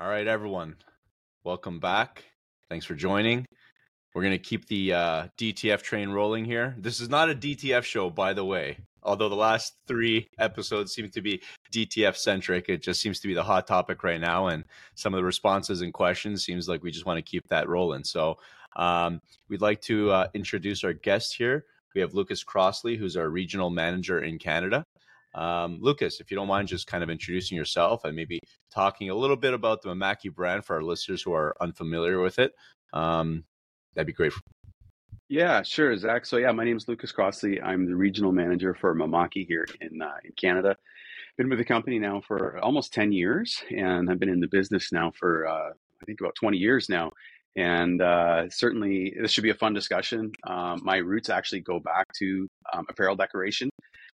All right, everyone. Welcome back. Thanks for joining. We're going to keep the uh, DTF train rolling here. This is not a DTF show, by the way. Although the last three episodes seem to be DTF centric, it just seems to be the hot topic right now. And some of the responses and questions seems like we just want to keep that rolling. So um, we'd like to uh, introduce our guest here. We have Lucas Crossley, who's our regional manager in Canada. Um, Lucas, if you don't mind just kind of introducing yourself and maybe talking a little bit about the Mimaki brand for our listeners who are unfamiliar with it, um, that'd be great. Yeah, sure, Zach. So yeah, my name is Lucas Crossley. I'm the regional manager for Mimaki here in uh, in Canada. Been with the company now for almost ten years, and I've been in the business now for uh, I think about twenty years now. And uh, certainly, this should be a fun discussion. Um, my roots actually go back to um, apparel decoration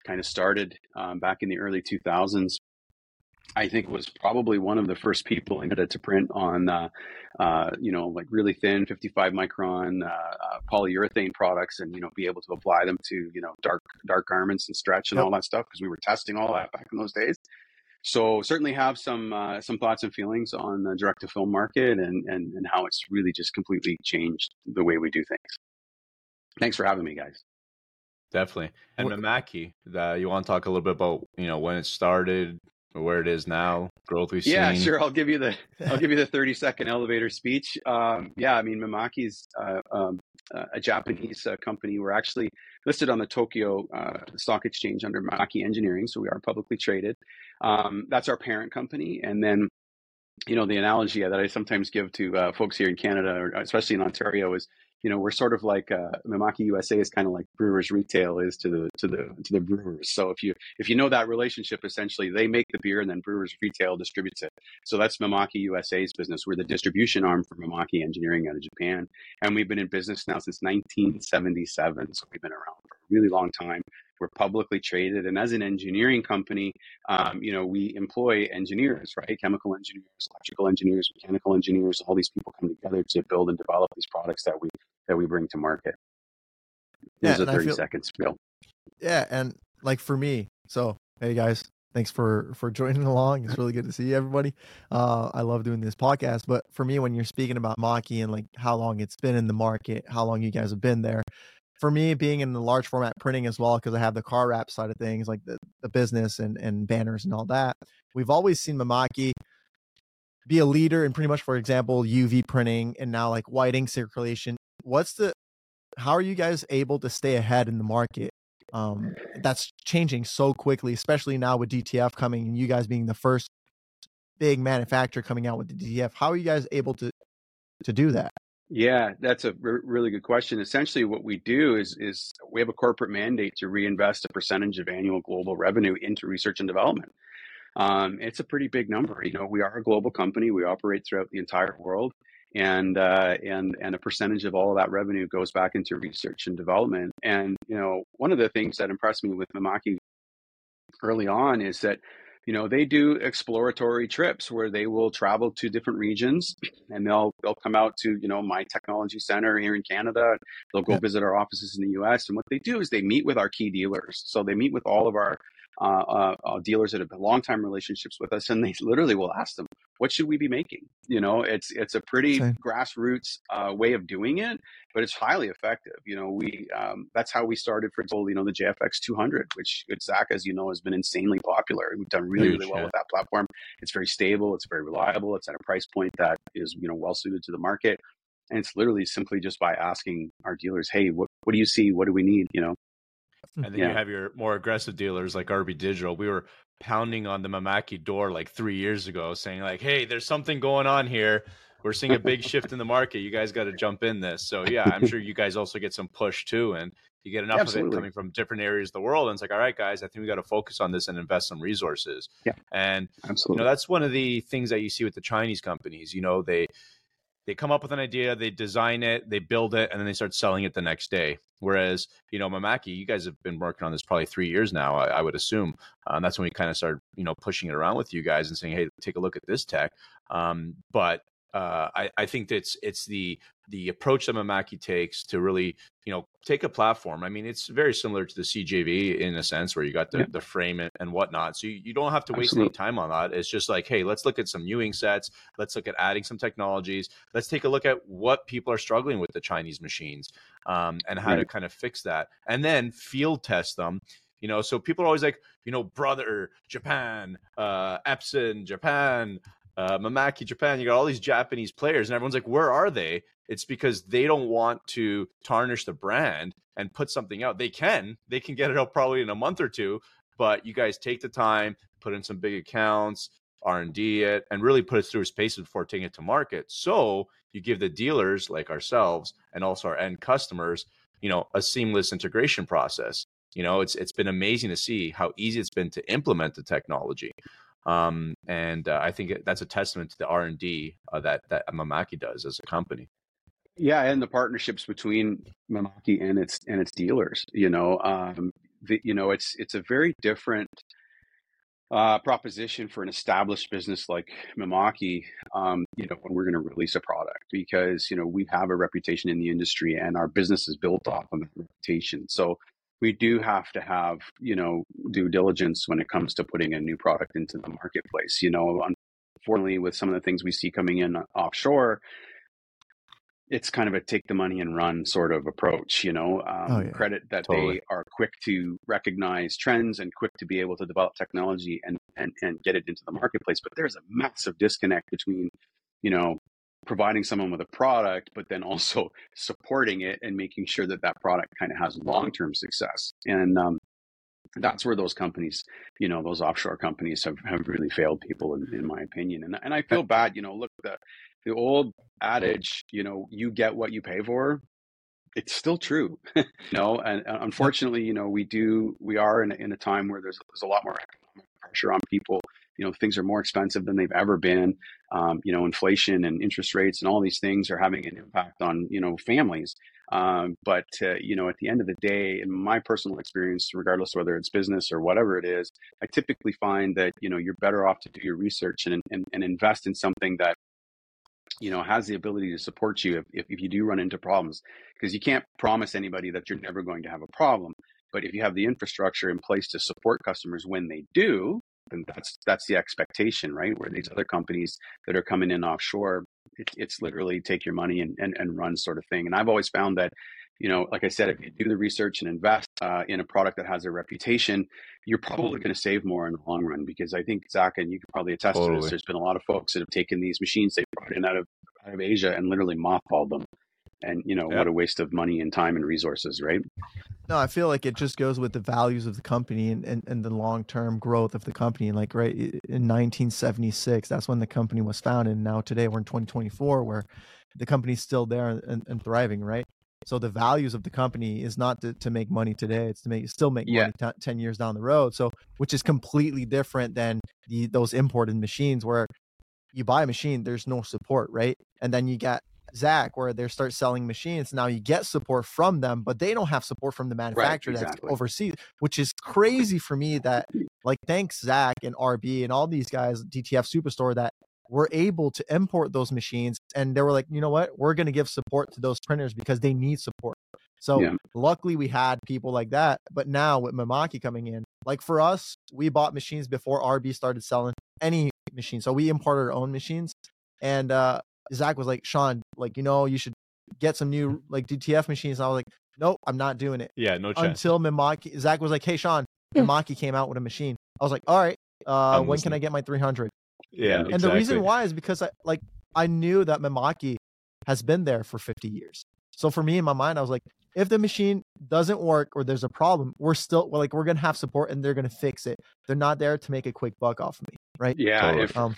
kind of started um, back in the early 2000s. I think was probably one of the first people in to print on, uh, uh, you know, like really thin 55 micron uh, uh, polyurethane products, and you know, be able to apply them to you know dark dark garments and stretch and yep. all that stuff because we were testing all that back in those days. So certainly have some uh, some thoughts and feelings on the direct to film market and, and and how it's really just completely changed the way we do things. Thanks for having me, guys. Definitely. And what, Mimaki, you want to talk a little bit about, you know, when it started, where it is now, growth we've yeah, seen. Yeah, sure. I'll give you the I'll give you the 30 second elevator speech. Um, yeah, I mean Mimaki's uh, um, uh, a Japanese uh, company. We're actually listed on the Tokyo uh, Stock Exchange under Mimaki Engineering, so we are publicly traded. Um, that's our parent company, and then you know the analogy that I sometimes give to uh, folks here in Canada, or especially in Ontario, is you know, we're sort of like uh, USA is kind of like Brewers Retail is to the to the to the brewers. So if you if you know that relationship, essentially they make the beer and then Brewers Retail distributes it. So that's Mimaki USA's business. We're the distribution arm for Mimaki Engineering out of Japan, and we've been in business now since 1977. So we've been around for really long time. We're publicly traded, and as an engineering company, um, you know, we employ engineers, right? Chemical engineers, electrical engineers, mechanical engineers. All these people come together to build and develop these products that we that we bring to market. Here's yeah, a 30 feel, second spiel. Yeah. And like for me, so hey guys, thanks for for joining along. It's really good to see everybody. Uh, I love doing this podcast. But for me, when you're speaking about Maki and like how long it's been in the market, how long you guys have been there, for me, being in the large format printing as well, because I have the car wrap side of things, like the, the business and and banners and all that, we've always seen Mimaki be a leader in pretty much, for example, UV printing and now like white ink circulation. What's the how are you guys able to stay ahead in the market? Um, that's changing so quickly especially now with dtf coming and you guys being the first big manufacturer coming out with the dtf how are you guys able to to do that yeah that's a r- really good question essentially what we do is is we have a corporate mandate to reinvest a percentage of annual global revenue into research and development um, it's a pretty big number you know we are a global company we operate throughout the entire world and uh, and and a percentage of all of that revenue goes back into research and development. And you know, one of the things that impressed me with Mimaki early on is that you know they do exploratory trips where they will travel to different regions and they'll they'll come out to you know my technology center here in canada they'll go yeah. visit our offices in the us and what they do is they meet with our key dealers so they meet with all of our uh, uh, uh, dealers that have long time relationships with us, and they literally will ask them, "What should we be making?" You know, it's it's a pretty Same. grassroots uh, way of doing it, but it's highly effective. You know, we um, that's how we started. For example, you know, the JFX 200, which Zach, as you know, has been insanely popular. We've done really Huge, really well yeah. with that platform. It's very stable. It's very reliable. It's at a price point that is you know well suited to the market. And it's literally simply just by asking our dealers, "Hey, what what do you see? What do we need?" You know, and then yeah. you have your more aggressive dealers like RB Digital. We were pounding on the Mimaki door like three years ago, saying like, "Hey, there's something going on here. We're seeing a big shift in the market. You guys got to jump in this." So yeah, I'm sure you guys also get some push too, and you get enough Absolutely. of it coming from different areas of the world. And it's like, all right, guys, I think we got to focus on this and invest some resources. Yeah, and Absolutely. you know that's one of the things that you see with the Chinese companies. You know, they they come up with an idea, they design it, they build it, and then they start selling it the next day. Whereas, you know, Mimaki, you guys have been working on this probably three years now, I, I would assume. Um, that's when we kind of started, you know, pushing it around with you guys and saying, hey, take a look at this tech. Um, but uh, I, I think that's it's the the approach that Mimaki takes to really you know take a platform. I mean, it's very similar to the CJV in a sense where you got the, yeah. the frame and, and, whatnot. So you, you don't have to waste Absolutely. any time on that. It's just like, hey, let's look at some Ewing sets. Let's look at adding some technologies. Let's take a look at what people are struggling with the Chinese machines um, and how right. to kind of fix that, and then field test them you know so people are always like you know brother japan uh epson japan uh, Mimaki Japan, you got all these Japanese players, and everyone's like, where are they? It's because they don't want to tarnish the brand and put something out. They can, they can get it out probably in a month or two, but you guys take the time, put in some big accounts, R and D it, and really put it through its paces before taking it to market. So you give the dealers like ourselves and also our end customers, you know, a seamless integration process. You know, it's it's been amazing to see how easy it's been to implement the technology. Um, and uh, I think that's a testament to the R and D uh, that that Mimaki does as a company. Yeah, and the partnerships between Mimaki and its and its dealers. You know, um, the, you know, it's it's a very different uh, proposition for an established business like Mimaki. Um, you know, when we're going to release a product, because you know we have a reputation in the industry, and our business is built off of that reputation. So we do have to have you know due diligence when it comes to putting a new product into the marketplace you know unfortunately with some of the things we see coming in offshore it's kind of a take the money and run sort of approach you know um, oh, yeah. credit that totally. they are quick to recognize trends and quick to be able to develop technology and, and and get it into the marketplace but there's a massive disconnect between you know providing someone with a product, but then also supporting it and making sure that that product kind of has long term success. And um, that's where those companies, you know, those offshore companies have, have really failed people, in, in my opinion. And, and I feel bad, you know, look, the, the old adage, you know, you get what you pay for. It's still true, you know, and unfortunately, you know, we do, we are in, in a time where there's, there's a lot more economic pressure on people you know things are more expensive than they've ever been. Um, you know inflation and interest rates and all these things are having an impact on you know families. Um, but uh, you know at the end of the day in my personal experience regardless whether it's business or whatever it is i typically find that you know you're better off to do your research and, and, and invest in something that you know has the ability to support you if, if, if you do run into problems. Because you can't promise anybody that you're never going to have a problem but if you have the infrastructure in place to support customers when they do and that's that's the expectation, right? Where these other companies that are coming in offshore, it, it's literally take your money and, and and run sort of thing. And I've always found that, you know, like I said, if you do the research and invest uh, in a product that has a reputation, you're probably going to save more in the long run. Because I think Zach and you can probably attest totally. to this. There's been a lot of folks that have taken these machines they brought in out of out of Asia and literally mothballed them and you know what a waste of money and time and resources right? No i feel like it just goes with the values of the company and, and, and the long-term growth of the company. Like right in 1976 that's when the company was founded. And now today we're in 2024 where the company's still there and, and thriving right? So the values of the company is not to, to make money today. It's to make still make yeah. money t- 10 years down the road. So which is completely different than the, those imported machines where you buy a machine there's no support right? And then you get Zach, where they start selling machines. Now you get support from them, but they don't have support from the manufacturer right, exactly. that's overseas, which is crazy for me that like thanks Zach and RB and all these guys, DTF Superstore, that were able to import those machines and they were like, you know what, we're gonna give support to those printers because they need support. So yeah. luckily we had people like that. But now with Mimaki coming in, like for us, we bought machines before RB started selling any machine. So we imported our own machines. And uh, Zach was like, Sean, like, you know, you should get some new like DTF machines. And I was like, nope, I'm not doing it. Yeah, no chance. Until Mimaki, Zach was like, hey, Sean, Mimaki came out with a machine. I was like, all right, uh, when can I get my 300? Yeah, and exactly. the reason why is because I like I knew that Mimaki has been there for 50 years. So for me in my mind, I was like, if the machine doesn't work or there's a problem, we're still we're like we're gonna have support and they're gonna fix it. They're not there to make a quick buck off of me, right? Yeah. Totally. If, um,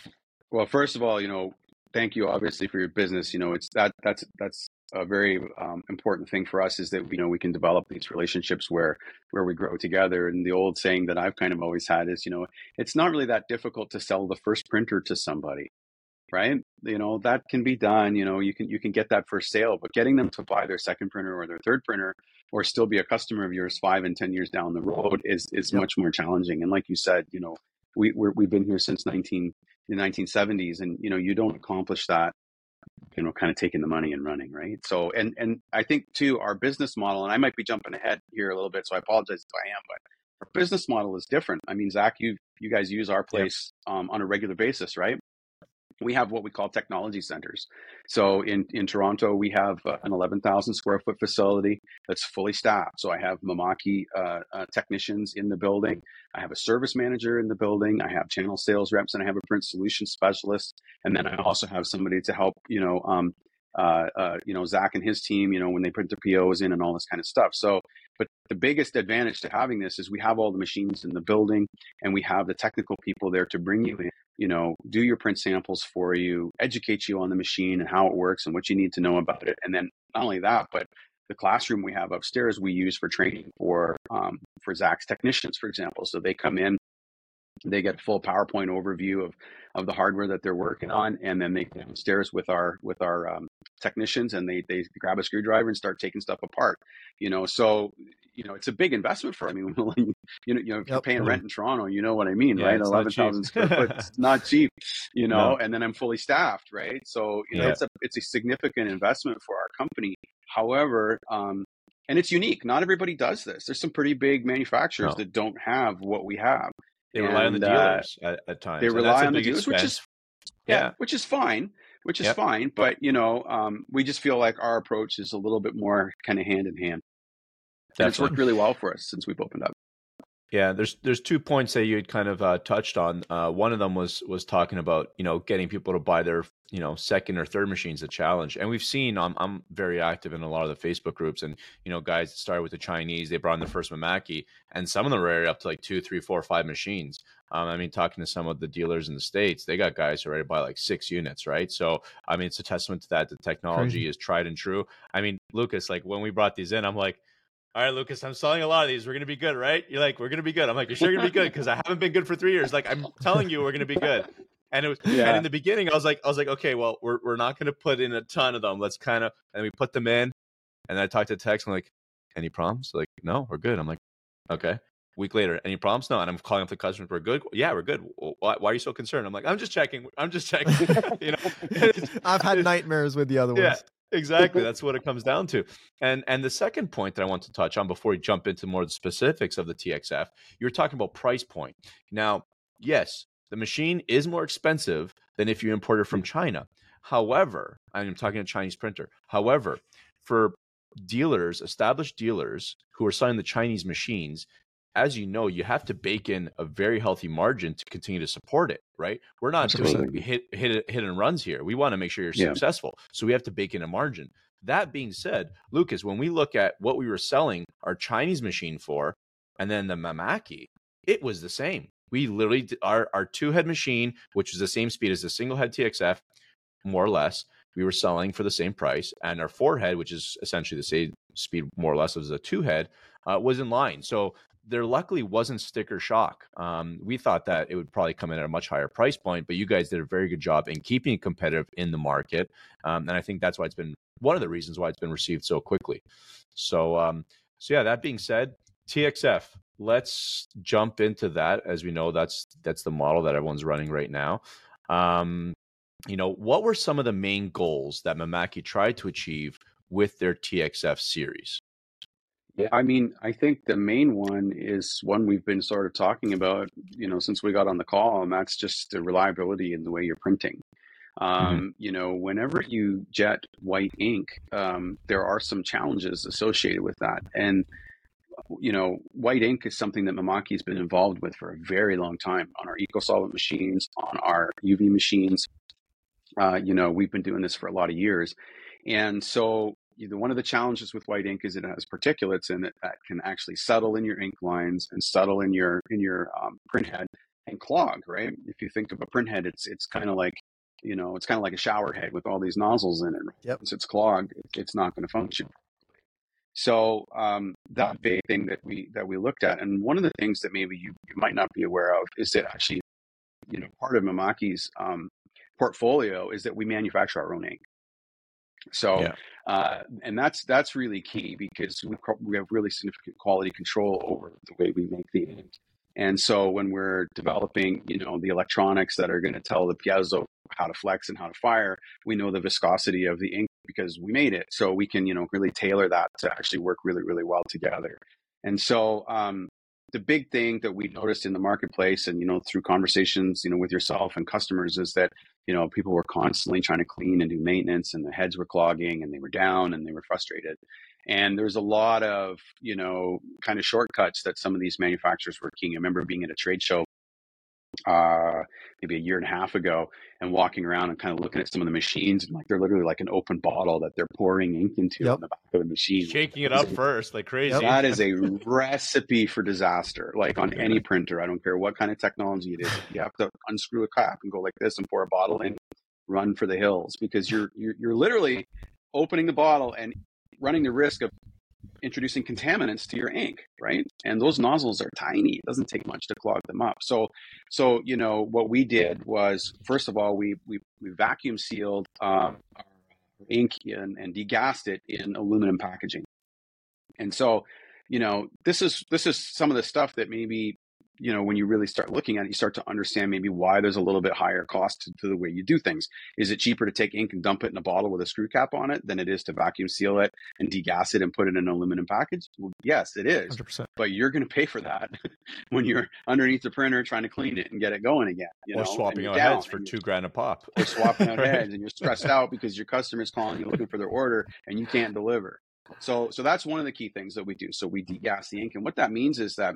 well, first of all, you know, thank you obviously for your business. You know it's that that's that's a very um, important thing for us is that you know we can develop these relationships where where we grow together. And the old saying that i've kind of always had is you know it's not really that difficult to sell the first printer to somebody right? You know that can be done you know you can you can get that first sale but getting them to buy their second printer or their third printer or still be a customer of yours five and ten years down the road is is much more challenging. And like you said you know we we have been here since 19 the 1970s and you know you don't accomplish that you know, kind of taking the money and running, right? So, and and I think too, our business model, and I might be jumping ahead here a little bit, so I apologize if I am, but our business model is different. I mean, Zach, you you guys use our place yep. um, on a regular basis, right? We have what we call technology centers. So in, in Toronto, we have uh, an 11,000 square foot facility that's fully staffed. So I have Mimaki uh, uh, technicians in the building. I have a service manager in the building. I have channel sales reps and I have a print solution specialist. And then I also have somebody to help, you know, um, uh, uh, you know, Zach and his team, you know, when they print their POs in and all this kind of stuff. So, but the biggest advantage to having this is we have all the machines in the building and we have the technical people there to bring you in you know, do your print samples for you, educate you on the machine and how it works and what you need to know about it. And then not only that, but the classroom we have upstairs we use for training for um, for Zach's technicians, for example. So they come in, they get a full PowerPoint overview of of the hardware that they're working on, and then they go downstairs with our with our um, technicians, and they they grab a screwdriver and start taking stuff apart. You know, so you know it's a big investment for. I mean, you know, you know, if you're paying rent in Toronto, you know what I mean, yeah, right? Eleven thousand square foot, it's not cheap. You know, no. and then I'm fully staffed, right? So you know, it's a it's a significant investment for our company. However, um, and it's unique. Not everybody does this. There's some pretty big manufacturers no. that don't have what we have. They and, rely on the uh, dealers uh, at, at, times. They rely on the dealers, expense. which is yeah, yeah, which is fine, which is yep. fine. But you know, um, we just feel like our approach is a little bit more kind of hand in hand. And it's worked really well for us since we've opened up. Yeah, there's there's two points that you had kind of uh, touched on. Uh, one of them was was talking about you know getting people to buy their you know second or third machines a challenge, and we've seen I'm I'm very active in a lot of the Facebook groups, and you know guys that started with the Chinese, they brought in the first Mimaki, and some of them are up to like two, three, four, five machines. Um, I mean, talking to some of the dealers in the states, they got guys who are ready to buy like six units, right? So I mean, it's a testament to that. The technology Crazy. is tried and true. I mean, Lucas, like when we brought these in, I'm like all right, Lucas, I'm selling a lot of these. We're gonna be good, right? You're like, we're gonna be good. I'm like, you're sure gonna be good because I haven't been good for three years. Like, I'm telling you, we're gonna be good. And it was, yeah. and in the beginning, I was like, I was like, okay, well, we're we're not gonna put in a ton of them. Let's kind of, and we put them in. And I talked to Tex. I'm like, any problems? Like, no, we're good. I'm like, okay. Week later, any problems? No. And I'm calling up the customers. We're good. Yeah, we're good. Why, why are you so concerned? I'm like, I'm just checking. I'm just checking. you know, I've had nightmares with the other ones. Yeah exactly that's what it comes down to. And and the second point that i want to touch on before we jump into more of the specifics of the txf you're talking about price point. Now yes the machine is more expensive than if you import it from mm. china. However i'm talking a chinese printer. However for dealers established dealers who are selling the chinese machines as you know, you have to bake in a very healthy margin to continue to support it, right? We're not Absolutely. doing hit hit hit and runs here. We want to make sure you're yeah. successful, so we have to bake in a margin. That being said, Lucas, when we look at what we were selling our Chinese machine for, and then the Mimaki, it was the same. We literally our our two head machine, which was the same speed as the single head TXF, more or less, we were selling for the same price, and our four head, which is essentially the same speed more or less as a two head, uh, was in line. So there luckily wasn't sticker shock. Um, we thought that it would probably come in at a much higher price point, but you guys did a very good job in keeping it competitive in the market, um, and I think that's why it's been one of the reasons why it's been received so quickly. So, um, so yeah. That being said, TXF. Let's jump into that. As we know, that's that's the model that everyone's running right now. Um, you know, what were some of the main goals that Mimaki tried to achieve with their TXF series? Yeah, I mean, I think the main one is one we've been sort of talking about, you know, since we got on the call, and that's just the reliability in the way you're printing. Mm-hmm. Um, mm-hmm. You know, whenever you jet white ink, um, there are some challenges associated with that. And, you know, white ink is something that Mimaki has been involved with for a very long time on our EcoSolvent machines, on our UV machines. Uh, you know, we've been doing this for a lot of years. And so one of the challenges with white ink is it has particulates in it that can actually settle in your ink lines and settle in your in your um, print head and clog. Right? If you think of a print head, it's it's kind of like you know it's kind of like a shower head with all these nozzles in it. Yep. Once it's clogged, it's not going to function. So um, that big thing that we that we looked at, and one of the things that maybe you, you might not be aware of is that actually, you know, part of Mimaki's um, portfolio is that we manufacture our own ink. So, yeah. uh, and that's that's really key because we, we have really significant quality control over the way we make the ink. And so when we're developing, you know, the electronics that are going to tell the piezo how to flex and how to fire, we know the viscosity of the ink because we made it. So we can, you know, really tailor that to actually work really, really well together. And so um, the big thing that we noticed in the marketplace and, you know, through conversations, you know, with yourself and customers is that, you know, people were constantly trying to clean and do maintenance and the heads were clogging and they were down and they were frustrated. And there's a lot of, you know, kind of shortcuts that some of these manufacturers were keying. I remember being at a trade show uh, maybe a year and a half ago and walking around and kind of looking at some of the machines and like they're literally like an open bottle that they're pouring ink into Yep. on the back of the machine. Shaking it up first like crazy. That is a recipe for disaster. Like on any printer, I don't care what kind of technology it is. You have to unscrew a cap and go like this and pour a bottle in, run for the hills because you're you're, you're literally opening the bottle and running the risk of introducing contaminants to your ink, right? And those nozzles are tiny. It doesn't take much to clog them up. So, so you know what we did was first of all we we, we vacuum sealed um, our ink in, and degassed it in aluminum packaging. And so, you know, this is this is some of the stuff that maybe you know when you really start looking at it, you start to understand maybe why there's a little bit higher cost to, to the way you do things. Is it cheaper to take ink and dump it in a bottle with a screw cap on it than it is to vacuum seal it and degas it and put it in an aluminum package? Well, yes, it is. 100%. But you're going to pay for that when you're underneath the printer trying to clean it and get it going again. You or know, swapping out heads for two grand a pop. you're swapping out heads and you're stressed out because your customer's calling you looking for their order and you can't deliver. So, so that's one of the key things that we do. So we degas the ink, and what that means is that,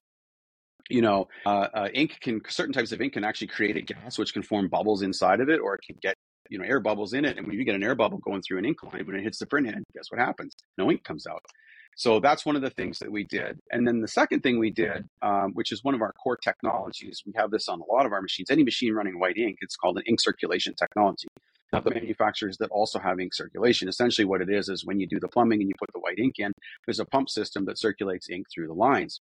you know, uh, uh, ink can certain types of ink can actually create a gas which can form bubbles inside of it, or it can get you know air bubbles in it. And when you get an air bubble going through an ink line, when it hits the print head, guess what happens? No ink comes out. So that's one of the things that we did. And then the second thing we did, um, which is one of our core technologies, we have this on a lot of our machines. Any machine running white ink, it's called an ink circulation technology. Now, the manufacturers that also have ink circulation, essentially what it is, is when you do the plumbing and you put the white ink in, there's a pump system that circulates ink through the lines.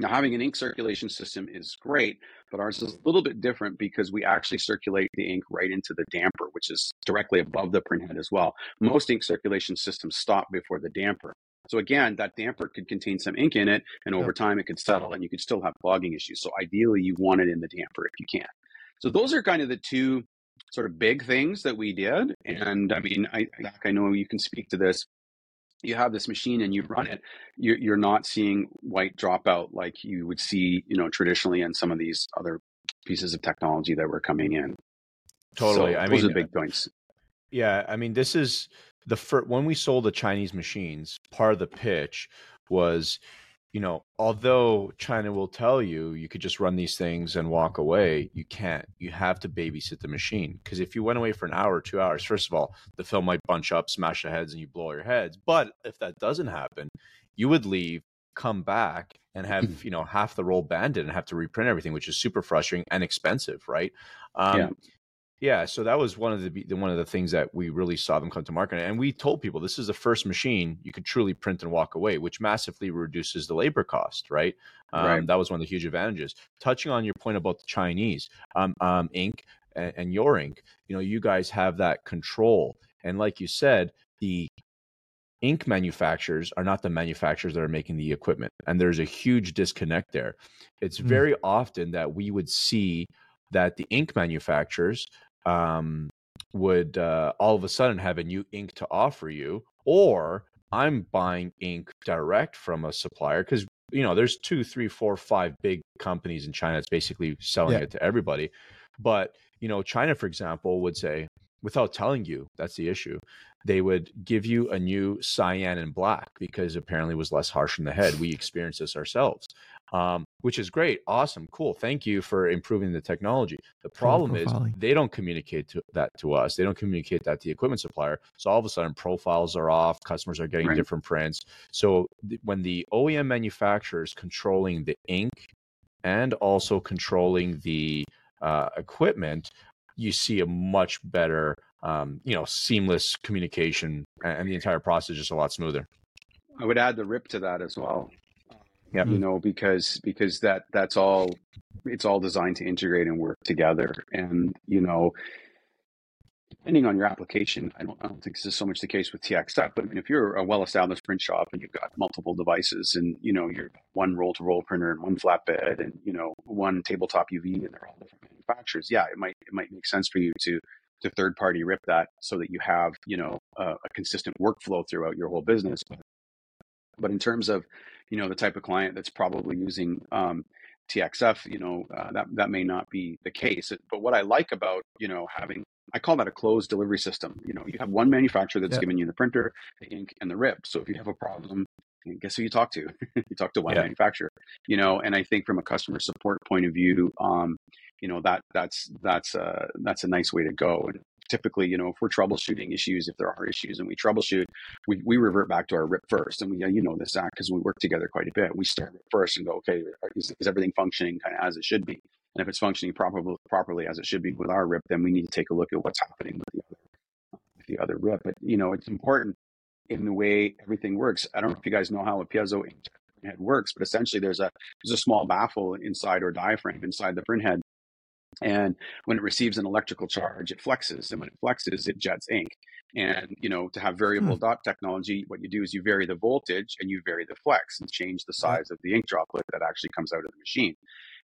Now, having an ink circulation system is great, but ours is a little bit different because we actually circulate the ink right into the damper, which is directly above the printhead as well. Most ink circulation systems stop before the damper. So again, that damper could contain some ink in it, and over time it could settle, and you could still have clogging issues. So ideally, you want it in the damper if you can. So those are kind of the two sort of big things that we did. And I mean, I, I know you can speak to this. You have this machine and you run mm-hmm. it. You're, you're not seeing white dropout like you would see, you know, traditionally in some of these other pieces of technology that were coming in. Totally. So I those mean, are big points. Yeah, I mean, this is the first when we sold the Chinese machines. Part of the pitch was, you know, although China will tell you you could just run these things and walk away, you can't. You have to babysit the machine because if you went away for an hour two hours, first of all, the film might bunch up, smash the heads, and you blow your heads. But if that doesn't happen, you would leave, come back, and have you know half the roll banded and have to reprint everything, which is super frustrating and expensive, right? Um, Yeah. Yeah, so that was one of the the- one of the things that we really saw them come to market, and we told people this is the first machine you could truly print and walk away, which massively reduces the labor cost. Right, um, Right. that was one of the huge advantages. Touching on your point about the Chinese um, um, ink and, and your ink, you know, you guys have that control, and like you said, the ink manufacturers are not the manufacturers that are making the equipment, and there's a huge disconnect there. It's Mm. very often that we would see that the ink manufacturers um, would uh, all of a sudden have a new ink to offer you, or I'm buying ink direct from a supplier because you know there's two, three, four, five big companies in China that's basically selling Yeah. it to everybody. But you know, China, for example, would say without telling you that's the issue. They would give you a new cyan and black because apparently it was less harsh in the head. We experienced this ourselves, um, which is great, awesome, cool. Thank you for improving the technology. The problem is they don't communicate to, that to us. They don't communicate that to the equipment supplier. So all of a sudden, profiles are off. Customers are getting Right. different prints. So th- when the OEM manufacturer is controlling the ink and also controlling the uh, equipment, you see a much better, um, you know, seamless communication, and the entire process is just a lot smoother. I would add the rip to that as well. Yep. You know, because because that that's all it's all designed to integrate and work together. And, you know, depending on your application, I don't, I don't think this is so much the case with TXF, but I mean, if you're a well-established print shop and you've got multiple devices and, you know, you're one roll-to-roll printer and one flatbed and, you know, one tabletop UV and they're all different manufacturers, yeah, it might, it might make sense for you to, to third-party rip that so that you have, you know, a, a consistent workflow throughout your whole business. But in terms of, you know, the type of client that's probably using, um, TXF, you know, uh, that that may not be the case. But what I like about you know having I call that a closed delivery system. You know, you have one manufacturer that's giving you the printer, the ink, and the rip. So if you have a problem, guess who you talk to? you talk to one yeah. manufacturer. You know, and I think from a customer support point of view, um, you know that that's that's a that's a nice way to go. And typically, you know, if we're troubleshooting issues, if there are issues and we troubleshoot, we, we revert back to our RIP first. And we, you know, this act because we work together quite a bit. We start first and go, okay, uh, is, is everything functioning kind of as it should be? And if it's functioning properly, properly as it should be with our RIP, then we need to take a look at what's happening with the other, with the other RIP. But you know, it's important in the way everything works. I don't know if you guys know how a piezo head works, but essentially there's a there's a small baffle inside or diaphragm inside the print head. And when it receives an electrical charge, it flexes. And when it flexes, it jets ink. And, you know, to have variable hmm. dot technology, what you do is you vary the voltage and you vary the flex and change the size of the ink droplet that actually comes out of the machine.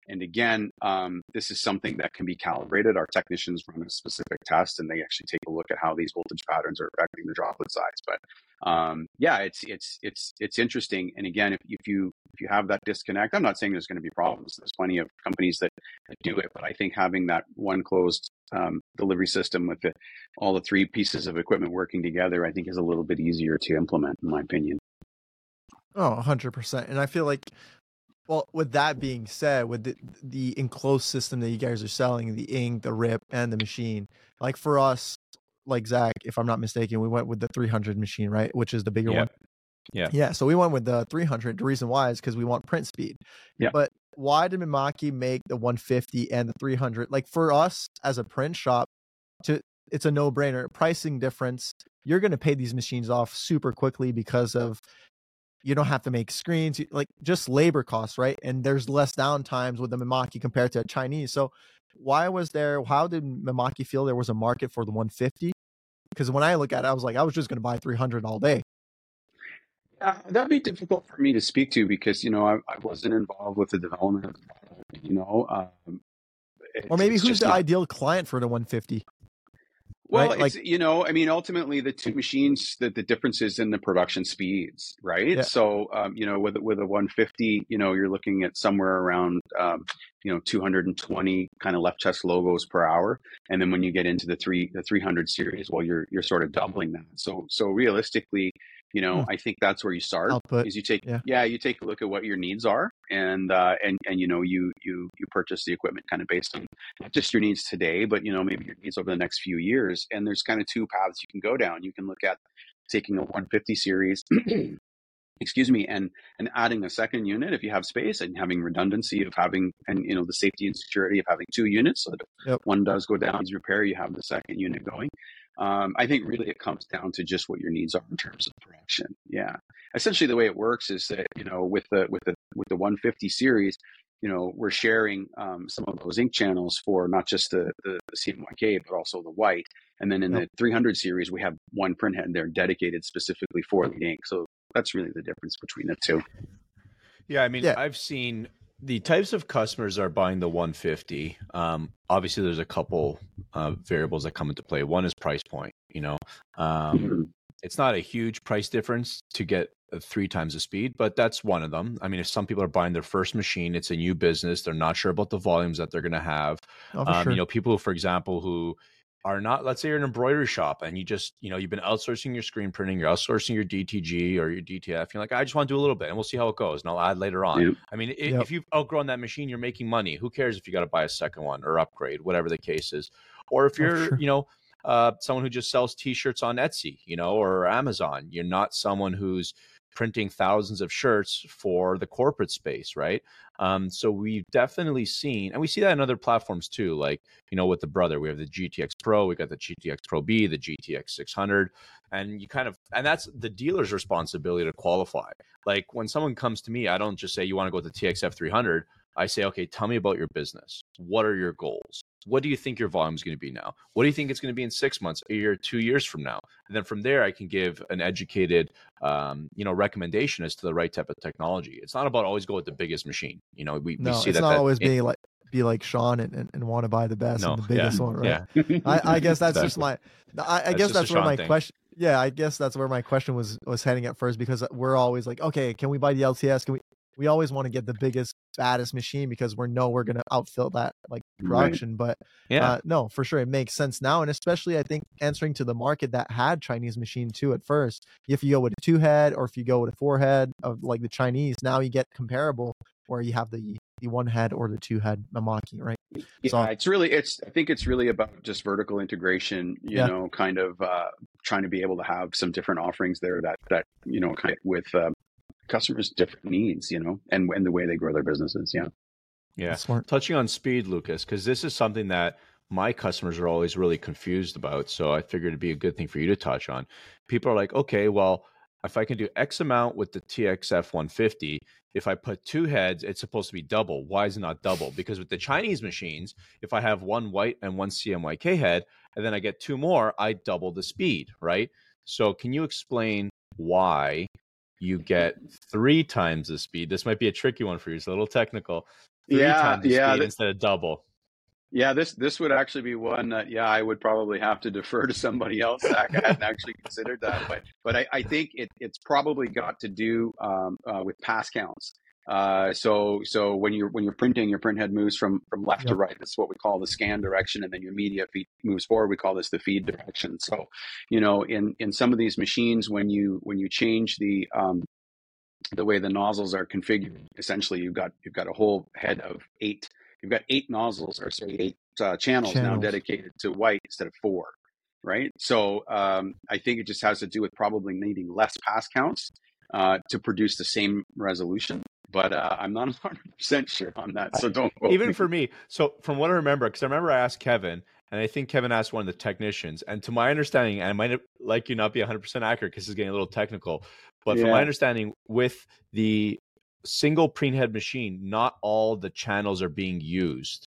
And again, um, this is something that can be calibrated. Our technicians run a specific test and they actually take a look at how these voltage patterns are affecting the droplet size. But um, yeah, it's it's it's it's interesting. And again, if, if you if you have that disconnect, I'm not saying there's going to be problems. There's plenty of companies that, do it, but I think having that one closed um, delivery system with the, all the three pieces of equipment working together, I think is a little bit easier to implement, in my opinion. Oh, 100%. And I feel like well, with that being said, with the, the enclosed system that you guys are selling, the ink, the rip, and the machine, like for us, like Zach, if I'm not mistaken, we went with the 300 machine, right? Which is the bigger yeah. one. Yeah. Yeah. So we went with the 300. The reason why is because we want print speed. Yeah. But why did Mimaki make the 150 and the 300? Like for us as a print shop, to it's a no brainer. Pricing difference. You're going to pay these machines off super quickly because of you don't have to make screens like just labor costs right? And there's less downtimes with the mimaki compared to a chinese. So why was there how did mimaki feel there was a market for the 150 because when i look at it i was like i was just going to buy 300 all day. Uh, that'd be difficult for me to speak to because you know I, I wasn't involved with the development of the product, you know um, or maybe who's the not... ideal client for the 150 well, right? like you know, I mean, ultimately, the two machines, the, the differences in the production speeds, right? Yeah. So, um, you know, with with a 150, you know, you're looking at somewhere around, um, you know, 220 kind of left chest logos per hour, and then when you get into the three the 300 series, well, you're you're sort of doubling that. So, so realistically, you know hmm. i think that's where you start Output. is you take yeah. yeah. you take a look at what your needs are and uh and and you know you you you purchase the equipment kind of based on not just your needs today but you know maybe your needs over the next few years and there's kind of two paths you can go down you can look at taking a 150 series excuse me and and adding a second unit if you have space and having redundancy of having and you know the safety and security of having two units so that yep. one does go down needs repair you have the second unit going um, I think really it comes down to just what your needs are in terms of production. Yeah, essentially the way it works is that you know with the with the with the 150 series, you know we're sharing um, some of those ink channels for not just the, the, the CMYK but also the white. And then in yep. the 300 series, we have one printhead there dedicated specifically for the ink. So that's really the difference between the two. Yeah, I mean, yeah. I've seen the types of customers are buying the 150 um, obviously there's a couple uh, variables that come into play one is price point you know um, mm-hmm. it's not a huge price difference to get three times the speed but that's one of them i mean if some people are buying their first machine it's a new business they're not sure about the volumes that they're going to have oh, um, sure. you know people for example who are not let's say you're an embroidery shop and you just you know you've been outsourcing your screen printing you're outsourcing your dtg or your dtf you're like i just want to do a little bit and we'll see how it goes and i'll add later on yep. i mean yep. if you've outgrown that machine you're making money who cares if you got to buy a second one or upgrade whatever the case is or if oh, you're oh, sure. you know uh, someone who just sells t-shirts on etsy you know or amazon you're not someone who's printing thousands of shirts for the corporate space, right? Um, so we've definitely seen, and we see that in other platforms too, like, you know, with the brother, we have the GTX Pro, we got the GTX Pro B, the GTX 600, and you kind of, and that's the dealer's responsibility to qualify. Like when someone comes to me, I don't just say, you want to go with the TXF 300. I say, okay, tell me about your business. What are your goals? What do you think your volume is going to be now? What do you think it's going to be in six months, a year, two years from now? And then from there, I can give an educated, um, you know, recommendation as to the right type of technology. It's not about always go with the biggest machine. You know, we, no, we see it's that not that always in- being like be like Sean and, and, and want to buy the best no, and the biggest yeah, one, right? Yeah, I, I guess that's just my. I, I guess that's where Sean my thing. question. Yeah, I guess that's where my question was was heading at first because we're always like, okay, can we buy the LTS? Can we? We always want to get the biggest, baddest machine because we know we're gonna outfill that like Right. production. But yeah. uh, no, for sure, it makes sense now, and especially I think answering to the market that had Chinese machine too at first. If you go with a two head or if you go with a four head of like the Chinese, now you get comparable where you have the the one head or the two head Mimaki, right? Yeah, So- it's really it's I think it's really about just vertical integration, you Yeah. know, kind of uh trying to be able to have some different offerings there that that you know kind of with um, customers different needs, you know, and and the way they grow their businesses, yeah. yeah. That's smart. touching on speed, Lucas, because this is something that my customers are always really confused about. So I figured it'd be a good thing for you to touch on. People are like, okay, well, if I can do X amount with the TXF 150, if I put two heads, it's supposed to be double. Why is it not double? Because with the Chinese machines, if I have one white and one CMYK head, and then I get two more, I double the speed, right? So can you explain why you get three times the speed? This might be a tricky one for you. It's a little technical. Three Yeah, times the yeah, speed instead of double. Yeah, this this would actually be one that yeah I would probably have to defer to somebody else. I hadn't actually considered that, but but I, I think it, it's probably got to do um, uh, with pass counts. Uh, so so when you're when you're printing, your print head moves from from left to right. That's what we call the scan direction, and then your media feed moves forward. We call this the feed direction. So you know in in some of these machines, when you when you change the um, the way the nozzles are configured, essentially you've got you've got a whole head of eight you've got eight nozzles or sorry eight uh, channels, now dedicated to white instead of four right? So um, i think it just has to do with probably needing less pass counts uh, to produce the same resolution but uh, i'm not 100% sure on that so don't even me. for me so from what i remember because i remember i asked kevin and i think kevin asked one of the technicians and to my understanding and i might like you not be 100% accurate because it's getting a little technical but from my understanding with the single printhead machine not all the channels are being used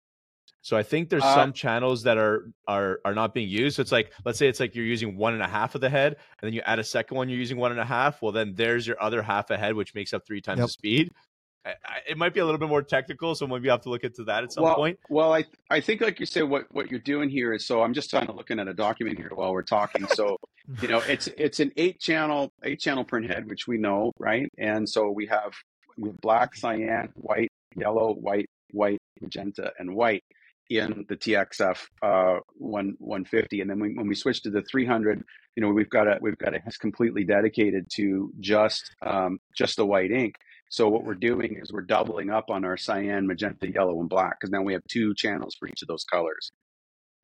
so i think there's Uh, some channels that are are are not being used so it's like let's say it's like you're using one and a half of the head and then you add a second one you're using one and a half well then there's your other half a head which makes up three times Yep. the speed I, I, it might be a little bit more technical, so maybe you have to look into that at some well, point. Well, I I think like you say, what what you're doing here is so I'm just kind of looking at a document here while we're talking. So you know, it's it's an eight channel eight channel print head, which we know, right? And so we have we have black, cyan, white, yellow, white, white, magenta, and white in the TXF uh, one 150. And then we, when we switch to the 300, you know, we've got a we've got a it's completely dedicated to just um, just the white ink. So what we're doing is we're doubling up on our cyan, magenta, yellow, and black because now we have two channels for each of those colors.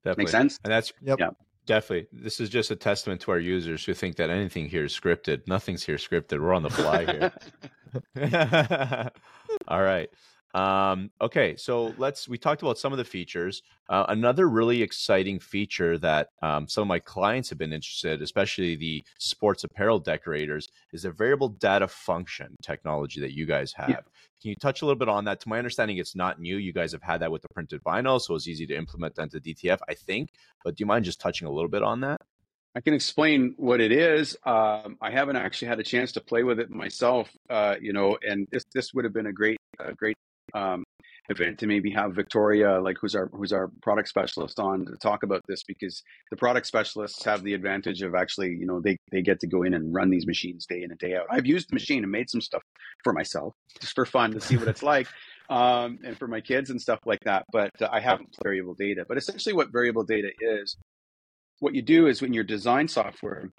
Definitely. Make sense? And that's Yep. Yeah. definitely. This is just a testament to our users who think that anything here is scripted. Nothing's here scripted. We're on the fly here. All right. Um, okay, so let's. We talked about some of the features. Uh, another really exciting feature that um, some of my clients have been interested, especially the sports apparel decorators, is a variable data function technology that you guys have. Yeah. Can you touch a little bit on that? To my understanding, it's not new. You guys have had that with the printed vinyl, so it's easy to implement into DTF, I think. But do you mind just touching a little bit on that? I can explain what it is. Um, I haven't actually had a chance to play with it myself, uh, you know, and this this would have been a great a great um, event to maybe have Victoria, like who's our who's our product specialist, on to talk about this because the product specialists have the advantage of actually, you know, they they get to go in and run these machines day in and day out. I've used the machine and made some stuff for myself just for fun to see what it's like. Um, and for my kids and stuff like that, but uh, I haven't variable data. But essentially, what variable data is what you do is when your design software,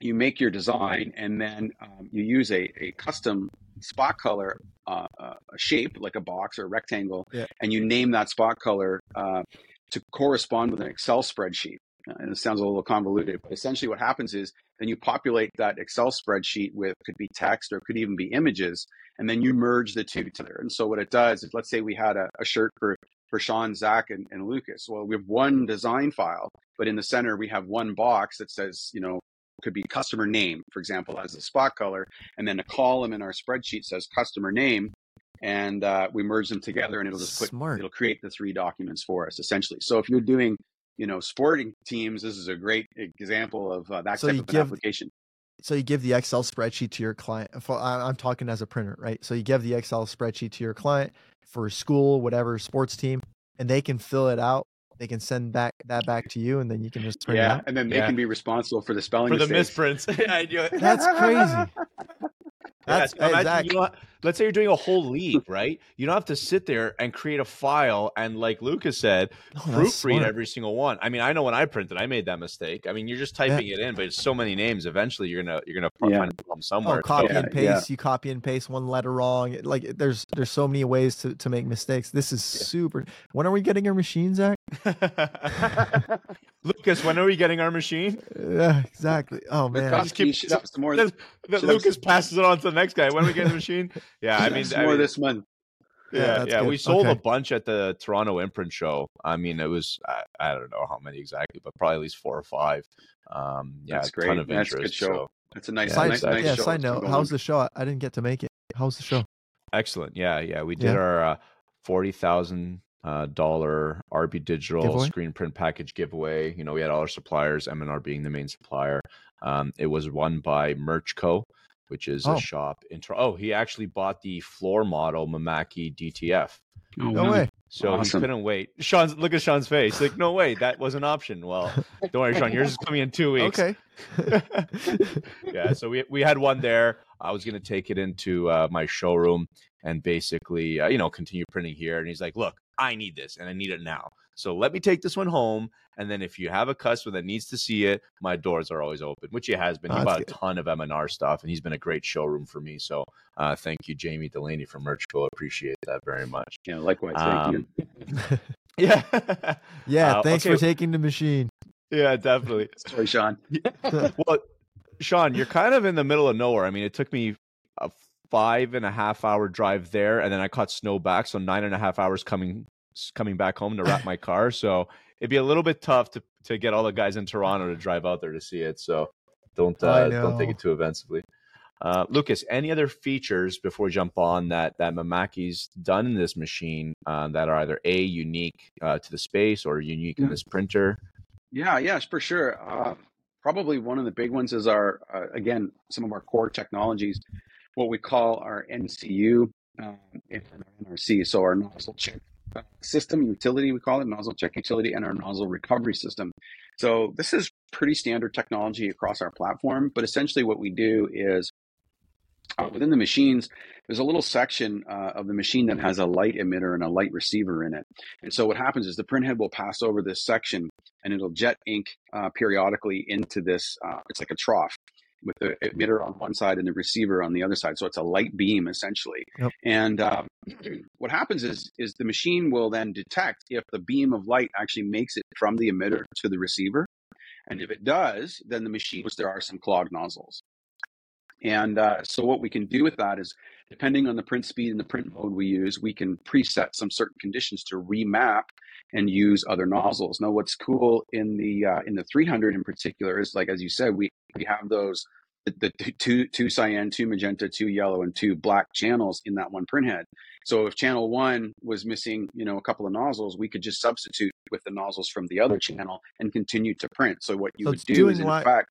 you make your design and then um, you use a, a custom spot color uh, uh, shape like a box or a rectangle, Yeah. and you name that spot color uh, to correspond with an Excel spreadsheet. Uh, And it sounds a little convoluted, but essentially what happens is then you populate that Excel spreadsheet with could be text or could even be images, and then you merge the two together. And so what it does is, let's say we had a, a shirt for for Sean, Zach, and, and Lucas. Well, we have one design file, but in the center we have one box that says, you know, could be customer name, for example, as a spot color, and then a column in our spreadsheet says customer name. and uh, we merge them together, and it'll just put Smart. it'll create the three documents for us essentially. So if you're doing you know sporting teams, this is a great example of uh, that So type of an give- application. So you give the Excel spreadsheet to your client. I- I'm talking as a printer, right? So you give the Excel spreadsheet to your client for school, whatever sports team, and they can fill it out. They can send back that back to you, and then you can just print it Yeah, out. and then they Yeah. can be responsible for the spelling for the mistakes. misprints. I knew. That's crazy. That's Yes, imagine exactly. you don't- let's say you're doing a whole league, right? You don't have to sit there and create a file and, like Lucas said, Oh, proofread every single one. I mean, I know when I printed, I made that mistake. I mean, you're just typing it in, but it's so many names. Eventually, you're gonna you're gonna Yeah. find a problem oh, somewhere. Oh, copy Yeah, and yeah. paste. You copy and paste one letter wrong. Like there's there's so many ways to, to make mistakes. This is super. When are we getting our machine, Zach? Lucas, when are we getting our machine? Yeah, exactly. Oh But man, Costa, just keep- you should have some more. That, that Should I- Lucas passes it on to the next guy. When are we getting the machine? Yeah, I mean, some I more mean, this month. Yeah, Yeah, yeah, we sold a bunch at the Toronto Imprint Show. I mean, it was I, I don't know how many exactly, but probably at least four or five. Um, yeah, That's a great. ton of That's a good interest. show. So That's a nice, Yeah, side, nice, exactly. nice yeah. show. Side note, going. how's the show? I didn't get to make it. How's the show? excellent. Yeah, yeah, we did Yeah. our uh, forty thousand uh, dollar RB Digital Giveaway? screen print package giveaway. You know, we had all our suppliers, M&R being the main supplier. Um, it was won by Merch Co. Which is Oh. a shop in Toronto. Oh, he actually bought the floor model Mimaki DTF. Oh, No wow. way. So Awesome. he couldn't wait. Sean's look at Sean's face. Like, no way, that was an option. Well, don't worry, Sean. Yours is coming in two weeks. Okay. yeah. So we we had one there. I was gonna take it into uh, my showroom and basically, uh, you know, continue printing here. And he's like, "Look, I need this, and I need it now. So let me take this one home. And then if you have a customer that needs to see it, my doors are always open, which he has been. Oh, he that's bought a ton of M&R stuff, and he's been a great showroom for me. So uh, thank you, Jamie Delaney from Merchco. Appreciate that very much. Yeah, likewise. Thank you. Um, Yeah. yeah. Uh, thanks okay. for taking the machine. yeah, definitely. Sorry, Sean. well, Sean, you're kind of in the middle of nowhere. I mean, it took me a five and a half hour drive there, and then I caught snow back, so nine and a half hours coming coming back home to wrap my car. So it'd be a little bit tough to to get all the guys in Toronto to drive out there to see it. So don't uh, don't take it too offensively. Uh, Lucas, any other features before we jump on that that Mimaki's done in this machine uh, that are either a unique uh, to the space or unique in this printer? Yeah, yes, for sure. Uh, probably one of the big ones is our, uh, again, some of our core technologies, what we call our NCU um, and our NRC, so our nozzle check uh, system utility, we call it nozzle check utility, and our nozzle recovery system. So this is pretty standard technology across our platform, but essentially what we do is uh, within the machines, there's a little section uh, of the machine that has a light emitter and a light receiver in it. And so what happens is the printhead will pass over this section and it'll jet ink uh, periodically into this. Uh, it's like a trough with the emitter on one side and the receiver on the other side. So it's a light beam essentially. Yep. And uh, what happens is is the machine will then detect if the beam of light actually makes it from the emitter to the receiver. And if it does, then the machine, there are some clogged nozzles. And uh, so what we can do with that is, depending on the print speed and the print mode we use, we can preset some certain conditions to remap and use other nozzles. Now, what's cool in the uh, in the 300 in particular is, like as you said, we we have those the, the two two cyan, two magenta, two yellow, and two black channels in that one printhead. So if channel one was missing, you know, a couple of nozzles, we could just substitute with the nozzles from the other channel and continue to print. So what you So would do is, in fact,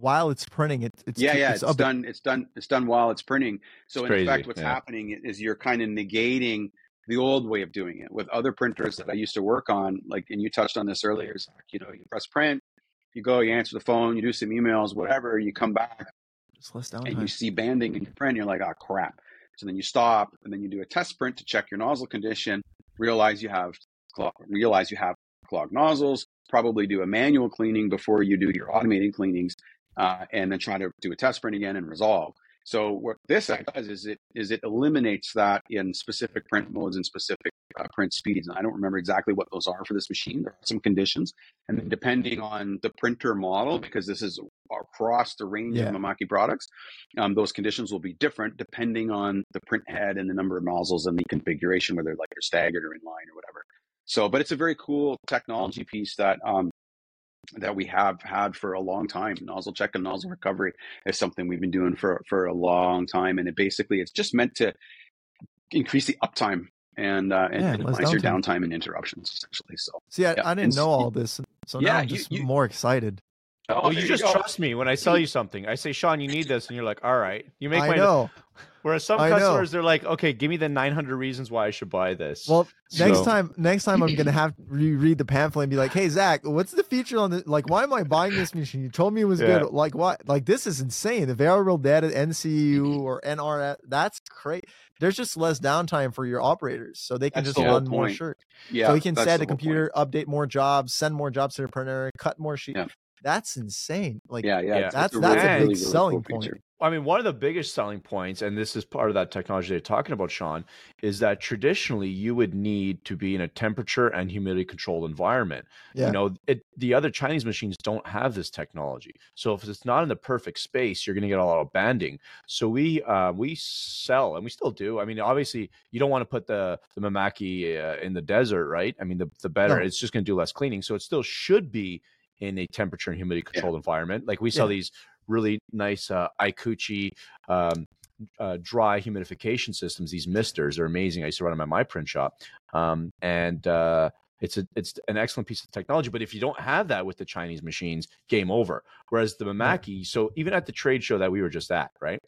While it's printing, it, it's yeah, yeah, it's, it's, done. It's done. It's done while it's printing. So It's in crazy, fact, what's yeah. happening is you're kind of negating the old way of doing it. With other printers that I used to work on, like, and you touched on this earlier, Zach, you know, you press print, you go, you answer the phone, you do some emails, whatever, you come back It's less and you see banding in your print, you're like, oh crap. So then you stop and then you do a test print to check your nozzle condition, realize you have clog, realize you have clogged nozzles, probably do a manual cleaning before you do your automated cleanings, uh, and then try to do a test print again and resolve. So what this does is it is it eliminates that in specific print modes and specific uh, print speeds. And I don't remember exactly what those are for this machine. There are some conditions, and then depending on the printer model, because this is across the range Yeah. of Mimaki products, um, those conditions will be different depending on the print head and the number of nozzles and the configuration, whether like they're staggered or in line or whatever. So, but it's a very cool technology piece that um, that we have had for a long time. Nozzle check and nozzle recovery is something we've been doing for for a long time, and it basically it's just meant to increase the uptime and uh, and Yeah, minimize less your downtime. downtime and interruptions essentially. So See, I, Yeah, I didn't and know all this, so Yeah, now I'm you- just you- more excited. oh, Well, you just go. trust me when I sell you something. I say, Sean, you need this, and you're like, all right. You make I my know. Whereas some I know. customers, they're like, okay, give me the 900 reasons why I should buy this. Well, next time, next time I'm gonna have to reread the pamphlet and be like, "Hey, Zach, what's the feature on this? Like, why am I buying this machine? You told me it was Yeah. good. Like, what? Like, this is insane. The variable data NCU mm-hmm. or NRF, that's great. There's just less downtime for your operators, so they can That's just the run more point. shirt. Yeah, so he can set the the whole point. computer, update more jobs, send more jobs to the printer, cut more sheet. Yeah. That's insane. Like, Yeah, yeah, Yeah. it's- it's That's- a that's a really, big selling cool point. feature. I mean, one of the biggest selling points, and this is part of that technology they're talking about, Sean, is that traditionally you would need to be in a temperature and humidity controlled environment. Yeah. You know, it, the other Chinese machines don't have this technology. So if it's not in the perfect space, you're going to get a lot of banding. So we uh, we sell, and we still do. I mean, obviously, you don't want to put the the Mimaki uh, in the desert, right? I mean, the the better. No. It's just going to do less cleaning. So it still should be in a temperature and humidity controlled environment. Like we sell Yeah. these really nice uh, Ikeuchi um, uh, dry humidification systems. These misters are amazing. I used to run them at my print shop, um, and uh, it's a it's an excellent piece of technology. But if you don't have that with the Chinese machines, game over. Whereas the Mimaki, so even at the trade show that we were just at, right?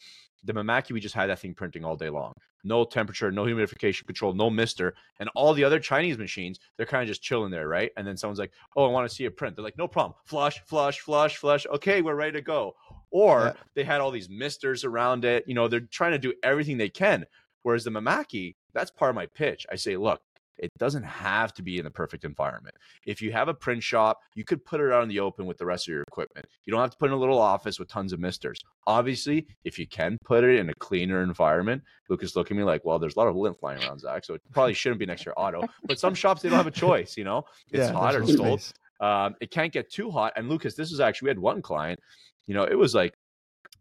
The Mimaki, we just had that thing printing all day long. No temperature, no humidification control, no mister, and all the other Chinese machines, they're kind of just chilling there, right? And then someone's like, "Oh, I want to see a print." They're like, "No problem, flush, flush, flush, flush." Okay, we're ready to go. Or Yeah. they had all these misters around it. You know, they're trying to do everything they can. Whereas the Mimaki, that's part of my pitch. I say, look, it doesn't have to be in the perfect environment. If you have a print shop, you could put it out in the open with the rest of your equipment. You don't have to put it in a little office with tons of misters. Obviously, if you can put it in a cleaner environment, Lucas look at me like, well, there's a lot of lint flying around, Zach, so it probably shouldn't be next to your auto. But some shops they don't have a choice, you know? It's yeah, hot or it's cold. Um, it can't get too hot. And Lucas, this is actually we had one client, you know, it was like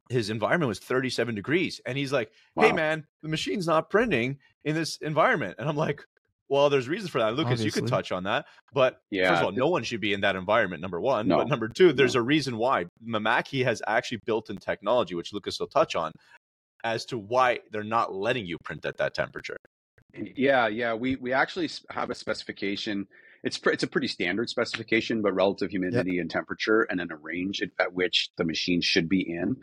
his environment was 37 degrees. And he's like, Hey man, the machine's not printing in this environment. And I'm like, Well, there's reasons for that. Lucas, you can touch on that. But Yeah, first of all, no one should be in that environment, number one. No. But number two, there's a reason why. Mimaki has actually built in technology, which Lucas will touch on, as to why they're not letting you print at that temperature. Yeah, yeah. We we actually have a specification. It's pr- it's a pretty standard specification, but relative humidity and temperature, and then a range at, at which the machine should be in.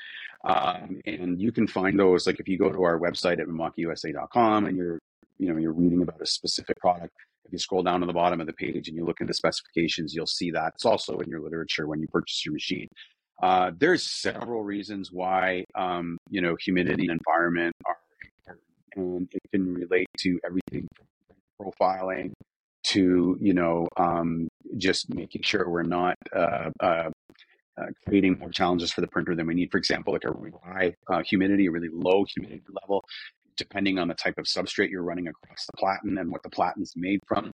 Um, and you can find those like if you go to our website at MimakiUSA.com and you're you know you're reading about a specific product. If you scroll down to the bottom of the page and you look at the specifications, you'll see that it's also in your literature when you purchase your machine. Uh, there's several reasons why um, you know humidity and environment are important, and it can relate to everything from profiling to you know um, just making sure we're not uh, uh, uh, creating more challenges for the printer than we need. For example, like a really high uh, humidity, a really low humidity level, depending on the type of substrate you're running across the platen and what the platen's made from.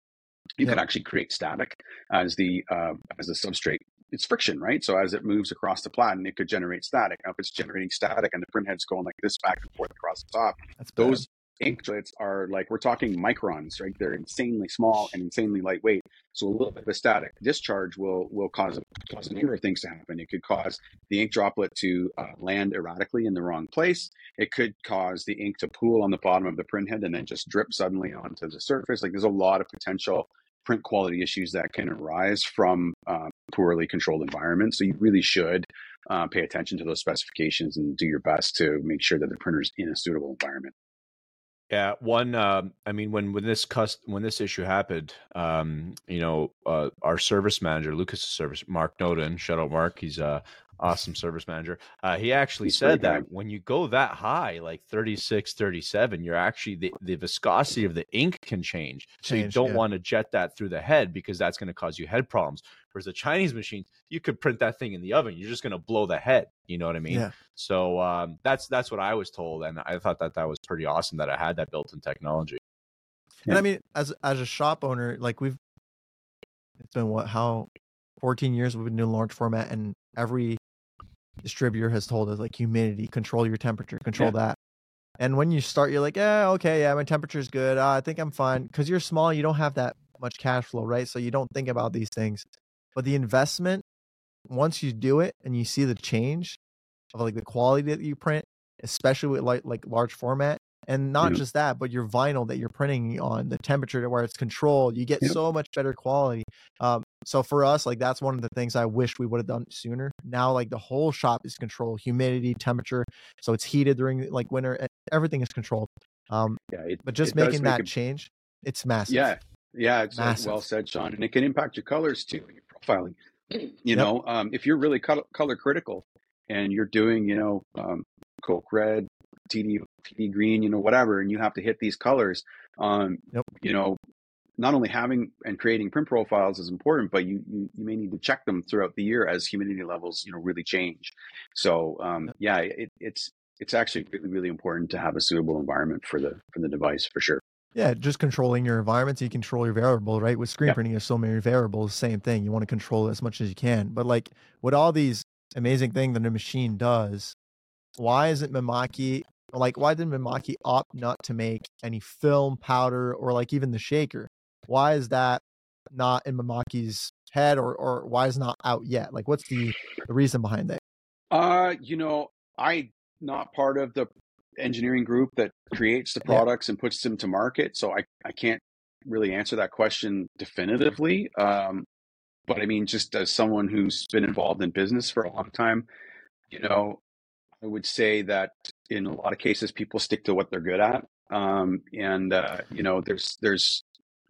You Yeah. could actually create static as the uh, as the substrate. It's friction, right? So as it moves across the platen, it could generate static. Now, if it's generating static and the print head's going like this back and forth across the top, That's those inklets are like we're talking microns, right? They're insanely small and insanely lightweight. So a little bit of a static discharge will will cause a, cause a number of things to happen. It could cause the ink droplet to uh, land erratically in the wrong place. It could cause the ink to pool on the bottom of the printhead and then just drip suddenly onto the surface. Like there's a lot of potential print quality issues that can arise from uh, poorly controlled environments. So you really should uh, pay attention to those specifications and do your best to make sure that the printer's in a suitable environment. Yeah, one. Um, I mean, when when this cust when this issue happened, um, you know, uh, our service manager, Lucas' service, Mark Noden, shout out Mark, he's a awesome service manager. Uh, he actually He's said that when you go that high, like 36, 37, you're actually the, the viscosity of the ink can change. So you don't yeah. want to jet that through the head because that's going to cause you head problems. Whereas the Chinese machines, you could print that thing in the oven, you're just going to blow the head. You know what I mean? yeah. So um, that's that's what I was told, and I thought that that was pretty awesome that I had that built-in technology. And Yeah. I mean, as as a shop owner, like we've it's been what how 14 years we've been doing large format, and every distributor has told us like humidity, control your temperature, control that. And when you start, you're like, yeah, okay, yeah, my temperature's good. Uh, I think I'm fine because you're small. You don't have that much cash flow, right? So you don't think about these things. But the investment, once you do it and you see the change of like the quality that you print, especially with like like large format, And not Yeah. just that, but your vinyl that you're printing on, the temperature to where it's controlled, you get Yep. so much better quality. Um, so for us, like that's one of the things I wish we would have done sooner. Now, like the whole shop is controlled, humidity, temperature, so it's heated during like winter. Everything is controlled. Um, Yeah, it, but just making that a- change, it's massive. Yeah, yeah, it's uh, well said, Sean, and it can impact your colors too, your profiling. You Yep. know, um, if you're really color, color critical and you're doing, you know, um, Coke red, TD, TD green, you know, whatever, and you have to hit these colors, um, Yep. you know, not only having and creating print profiles is important, but you, you you may need to check them throughout the year as humidity levels, you know, really change. So, um, yeah, it, it's it's actually really really important to have a suitable environment for the for the device for sure. Yeah, just controlling your environment so you control your variable, right? With screen Yeah. printing, there's so many variables, same thing. You want to control as much as you can. But like with all these amazing things that a machine does, why isn't Mimaki like why didn't Mimaki opt not to make any film, powder, or like even the shaker? Why is that not in Mimaki's head or or why is it not out yet? Like what's the, the reason behind that? Uh, you know, I not part of the engineering group that creates the Yeah. products and puts them to market, so I I can't really answer that question definitively. Um, but I mean, just as someone who's been involved in business for a long time, you know, I would say that in a lot of cases, people stick to what they're good at. Um, and uh, you know, there's there's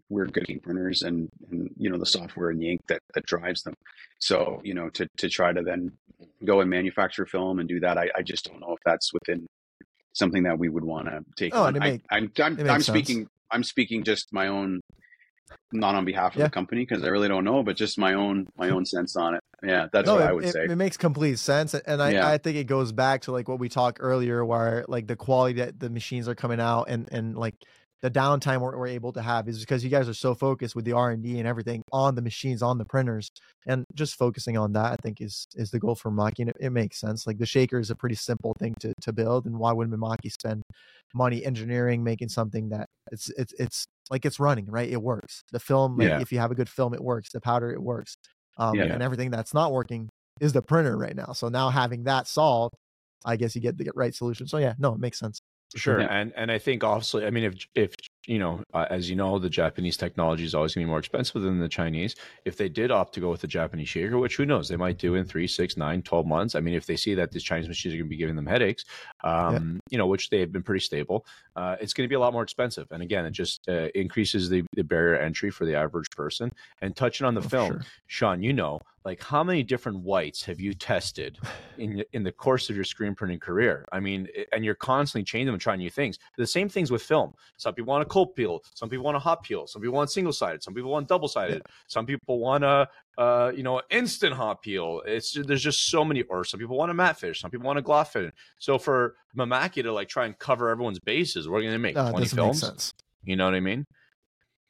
we're good ink printers and and you know the software and the ink that that drives them. So you know, to to try to then go and manufacture film and do that, I, I just don't know if that's within something that we would want to take Oh, on. it I, make- I'm I'm, I'm speaking I'm speaking just my own, not on behalf of Yeah. the company because I really don't know, but just my own my own sense on it. Yeah, that's no, what it, I would it, say. it makes complete sense, and I, Yeah. I think it goes back to like what we talked earlier, where like the quality that the machines are coming out, and and like the downtime we're, we're able to have is because you guys are so focused with the R and D and everything on the machines, on the printers, and just focusing on that, I think is is the goal for Maki, and it, it makes sense. Like the shaker is a pretty simple thing to to build, and why wouldn't Maki spend money engineering making something that it's it's it's like it's running right? It works. The film, like, Yeah. if you have a good film, it works. The powder, it works. Um, Yeah. and everything that's not working is the printer right now. So now having that solved, I guess you get the right solution. So yeah, no, it makes sense. Sure, Yeah. and and I think obviously, I mean, if if you know, uh, as you know, the Japanese technology is always going to be more expensive than the Chinese. If they did opt to go with the Japanese shaker, which who knows, they might do in three, six, nine, 12 months. I mean, if they see that these Chinese machines are going to be giving them headaches, um, you know, which they have been pretty stable, uh, it's going to be a lot more expensive. And again, it just uh, increases the, the barrier entry for the average person. And touching on the Oh, film, sure. Sean, you know, like how many different whites have you tested in in the course of your screen printing career? I mean, and you're constantly changing them and trying new things. The same things with film. Some people want a cold peel, some people want a hot peel, some people want single sided, some people want double sided, some people want a uh, you know instant hot peel. It's there's just so many, or some people want a matte finish, some people want a gloss finish. So for Mimaki to like try and cover everyone's bases, we're going to make 20 doesn't films. You know what I mean?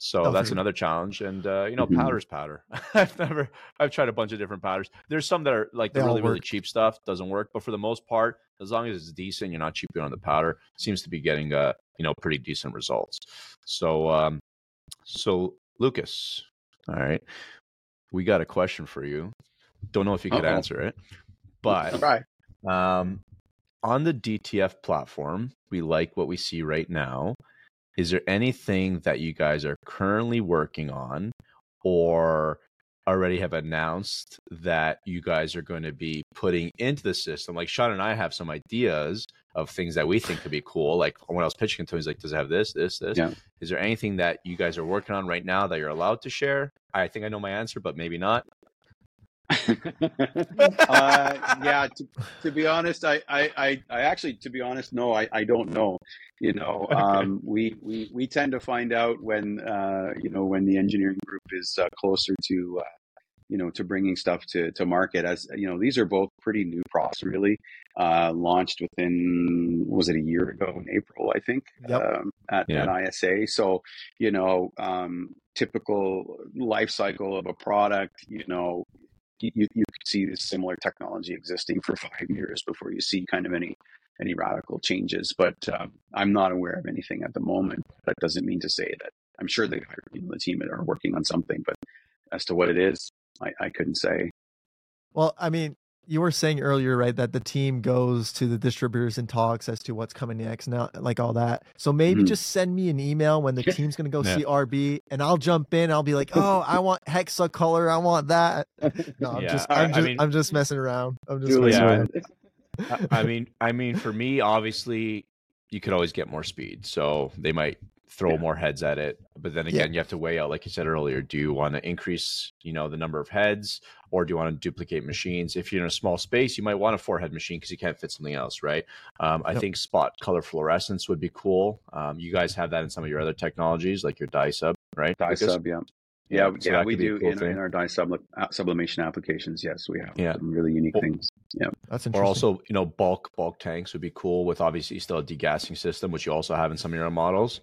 So No, that's another challenge. And uh, you know, Mhm. powder's powder. I've never I've tried a bunch of different powders. There's some that are like the They all really, really cheap stuff doesn't work, but for the most part, as long as it's decent, you're not cheaping on the powder, seems to be getting uh, you know, pretty decent results. So um so Lucas, all right. We got a question for you. Don't know if you could Uh-oh. answer it, but Right. um, on the DTF platform, we like what we see right now. Is there anything that you guys are currently working on or already have announced that you guys are going to be putting into the system? Like Sean and I have some ideas of things that we think could be cool. Like when I was pitching it to him, he's like, does it have this, this, this? Yeah. Is there anything that you guys are working on right now that you're allowed to share? I think I know my answer, but maybe not. uh, yeah, to, to be honest, I, I, I, I actually, to be honest, no, I, I don't know. You know, um, we, we, we tend to find out when, uh, you know, when the engineering group is uh, closer to, uh, you know, to bringing stuff to, to market. As you know, these are both pretty new products, really. Uh, launched within was it a year ago in April, I think, Yep. um, at, Yeah. at ISA. So, you know, um, typical life cycle of a product, you know, you, you see this similar technology existing for five years before you see kind of any any radical changes. But um, I'm not aware of anything at the moment. That doesn't mean to say that I'm sure the the team are working on something, but as to what it is, I, I couldn't say. Well, I mean, you were saying earlier, right, that the team goes to the distributors and talks as to what's coming next, now, like all that. So maybe Mhm. just send me an email when the team's gonna go Yeah. see RB, and I'll jump in. I'll be like, oh, I want hexa color, I want that. No, I'm Yeah, just, I- I'm I just, mean- I'm just messing around. I'm just Julie, messing yeah. around. I, I mean, I mean, for me, obviously, you could always get more speed, so they might throw Yeah. more heads at it. But then Yeah. again, you have to weigh out, like you said earlier, do you want to increase, you know, the number of heads, or do you want to duplicate machines? If you're in a small space, you might want a four head machine because you can't fit something else, right? Um, I Yep. think spot color fluorescence would be cool. Um, you guys have that in some of your other technologies, like your dye sub, right? Dye Lucas? sub, yeah. Yeah, Yeah, so yeah, we could be a do cool in, in our dye sublim- uh, sublimation applications. Yes, we have Yeah. some really unique Well- things. Yeah, That's interesting. Or also, you know, bulk bulk tanks would be cool with obviously still a degassing system, which you also have in some of your models.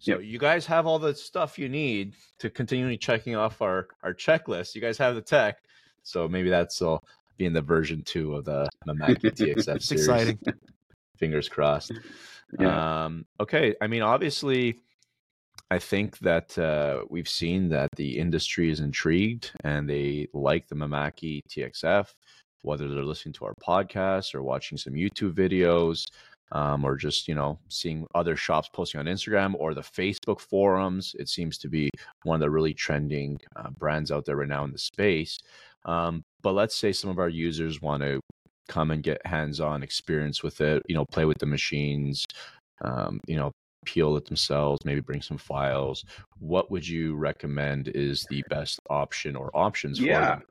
So Yep. you guys have all the stuff you need to continually checking off our our checklist. You guys have the tech, so maybe that's will be in the version two of the Mimaki TXF it's series. exciting. Fingers crossed. yeah, Um, okay, I mean, obviously, I think that uh, we've seen that the industry is intrigued and they like the Mimaki TXF, whether they're listening to our podcast or watching some YouTube videos. Um, or just you know seeing other shops posting on Instagram or the Facebook forums. It seems to be one of the really trending uh, brands out there right now in the space. Um, but let's say some of our users want to come and get hands-on experience with it. You know, play with the machines. Um, you know, peel it themselves. Maybe bring some files. What would you recommend is the best option or options for yeah, them?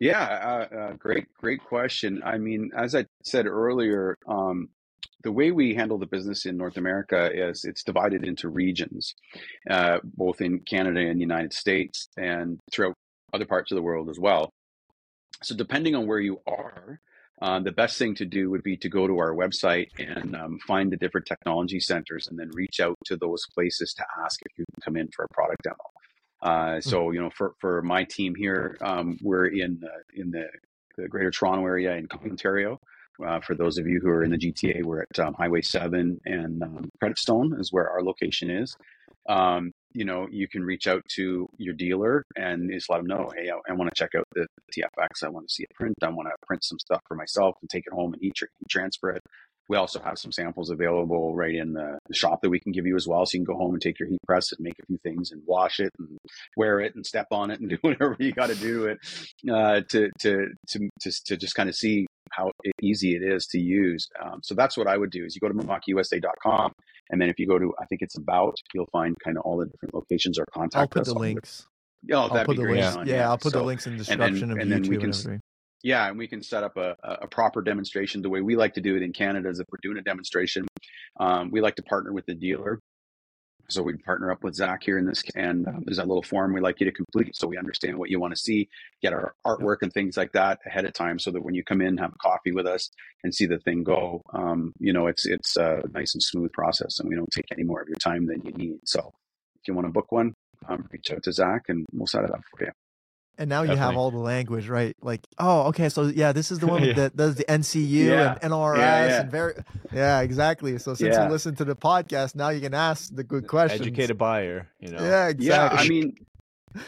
yeah. Uh, uh, great, great question. I mean, as I said earlier, um, the way we handle the business in North America is it's divided into regions, uh, both in Canada and the United States, and throughout other parts of the world as well. So, depending on where you are, uh, the best thing to do would be to go to our website and um, find the different technology centers, and then reach out to those places to ask if you can come in for a product demo. Uh, so, you know, for, for my team here, um, we're in uh, in the, the Greater Toronto area in Ontario. Uh, for those of you who are in the GTA, we're at um, Highway 7 and um, Creditstone is where our location is. Um, you know, you can reach out to your dealer and just let them know, hey, I, I want to check out the, the TFX. I want to see it print. I want to print some stuff for myself and take it home and heat, tr- heat transfer it. We also have some samples available right in the, shop that we can give you as well. So you can go home and take your heat press and make a few things and wash it and wear it and step on it and do whatever you got to do it uh, to, to, to, to, to just kind of see how easy it is to use. Um, so that's what I would do is you go to MimakiUSA.com and then if you go to, I think it's about, you'll find kind of all the different locations or contact I'll put us the links. Oh, I'll put the links. Yeah, I'll put the links in the and then- description of and then we YouTube can. Yeah, and we can set up a, a proper demonstration. The way we like to do it in Canada is if we're doing a demonstration, um, we like to partner with the dealer. So we partner up with Zach here in this, and um, there's that little form we like you to complete, so we understand what you want to see, get our artwork and things like that ahead of time, so that when you come in, have a coffee with us, and see the thing go, um, you know, it's it's a nice and smooth process, and we don't take any more of your time than you need. So if you want to book one, um, reach out to Zach, and we'll set it up for you. And now you have all the language, right? Like, oh, okay, so yeah, this is the one Yeah. that does the NCU Yeah. and NRS Yeah, yeah. and very, yeah, exactly. So since Yeah. you listen to the podcast, now you can ask the good questions. Educated buyer, you know. Yeah, exactly. Yeah, I mean,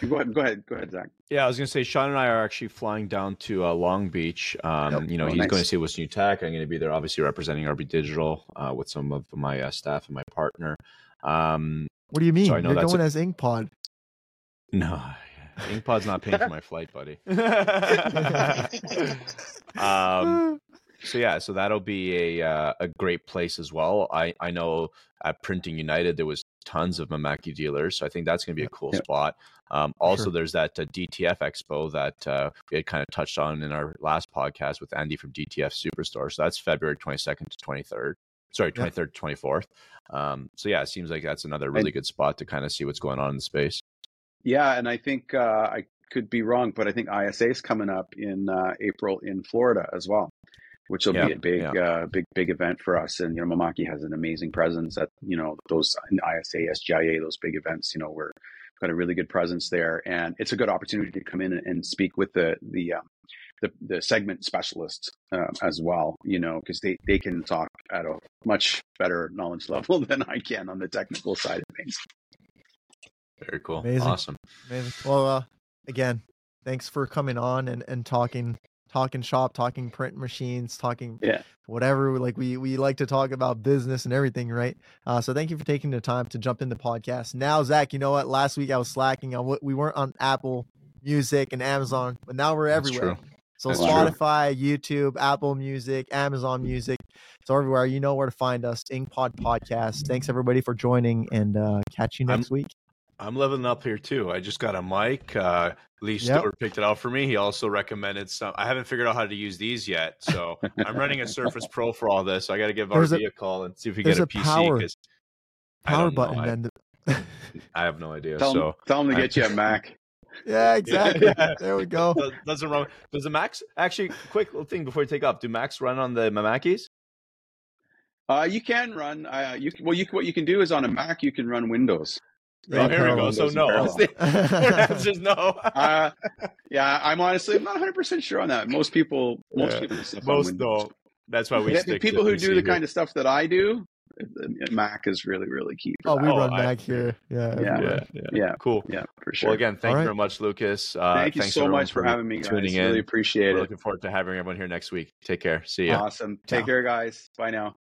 go ahead, go ahead, go ahead, Zach. Yeah, I was gonna say Sean and I are actually flying down to uh, Long Beach. Um, Yep. You know, Oh, he's going to see what's new tech. I'm going to be there, obviously representing RB Digital uh, with some of my uh, staff and my partner. Um, what do you mean? So I know You're that's going a- as InkPod. no, Inkpod's not paying for my flight, buddy. um, so yeah, so that'll be a uh, a great place as well. I I know at Printing United there was tons of Mimaki dealers, so I think that's going to be a cool Yeah. spot. Um, also, sure. there's that uh, DTF Expo that uh, we had kind of touched on in our last podcast with Andy from DTF Superstore. So that's February 22nd to 23rd. Sorry, Yeah. 23rd to 24th. Um, so yeah, it seems like that's another really good spot to kind of see what's going on in the space. Yeah, and I think uh, I could be wrong, but I think ISA is coming up in uh, April in Florida as well, which will Yeah, be a big, yeah. uh, big, big event for us. And you know, Mimaki has an amazing presence at you know those in ISA, SGIA, those big events. You know, we're got a really good presence there, and it's a good opportunity to come in and, and speak with the the um, the, the segment specialists um, as well. You know, because they they can talk at a much better knowledge level than I can on the technical side of things. Very cool. Amazing. Awesome. Amazing. Well, uh, again, thanks for coming on and, and talking talking shop, talking print machines, talking Yeah. whatever. Like we we like to talk about business and everything, right? Uh, so thank you for taking the time to jump in the podcast. Now, Zach, you know what? Last week I was slacking on what we weren't on Apple Music and Amazon, but now we're That's everywhere. true. So That's true. Spotify, YouTube, Apple Music, Amazon Music. So everywhere, you know where to find us. Inkpod Podcast. Thanks everybody for joining, and uh, catch you I'm- next week. I'm leveling up here too. I just got a mic. Uh, Lee Yep. Stewart picked it out for me. He also recommended some. I haven't figured out how to use these yet, so I'm running a Surface Pro for all this. So I got to give There's RB a- a, call and see if we there's get a, a PC. power- Power don't know. button. I, And I have no idea. Tell, so them, tell them to I- get you a Mac. yeah, exactly. Yeah. There we go. Does- doesn't run. Does the Macs actually? Quick little thing before you take off. Do Macs run on the Mimakis? Uh, you can run. Uh, you can, well, you what you can do is on a Mac you can run Windows. Oh, Yeah, here we go. So no. and parallel. The answer is no. Uh, yeah, I'm honestly I'm not 100 percent sure on that. Most people, most Yeah. people, do stuff Most Windows. no. That's why we Yeah, stick people to who do the PC kind of stuff that I do, Mac is really really key. Oh, that. we Oh, run I- Mac here. Yeah. Yeah. Yeah, yeah, Yeah. Cool. yeah, for sure. Well, again, thank All you right. very much, Lucas. Uh, Thank you so much for having me, guys. tuning in. Really appreciate We're it. looking forward to having everyone here next week. Take care. See you. Awesome. Take Ciao. care, guys. Bye now.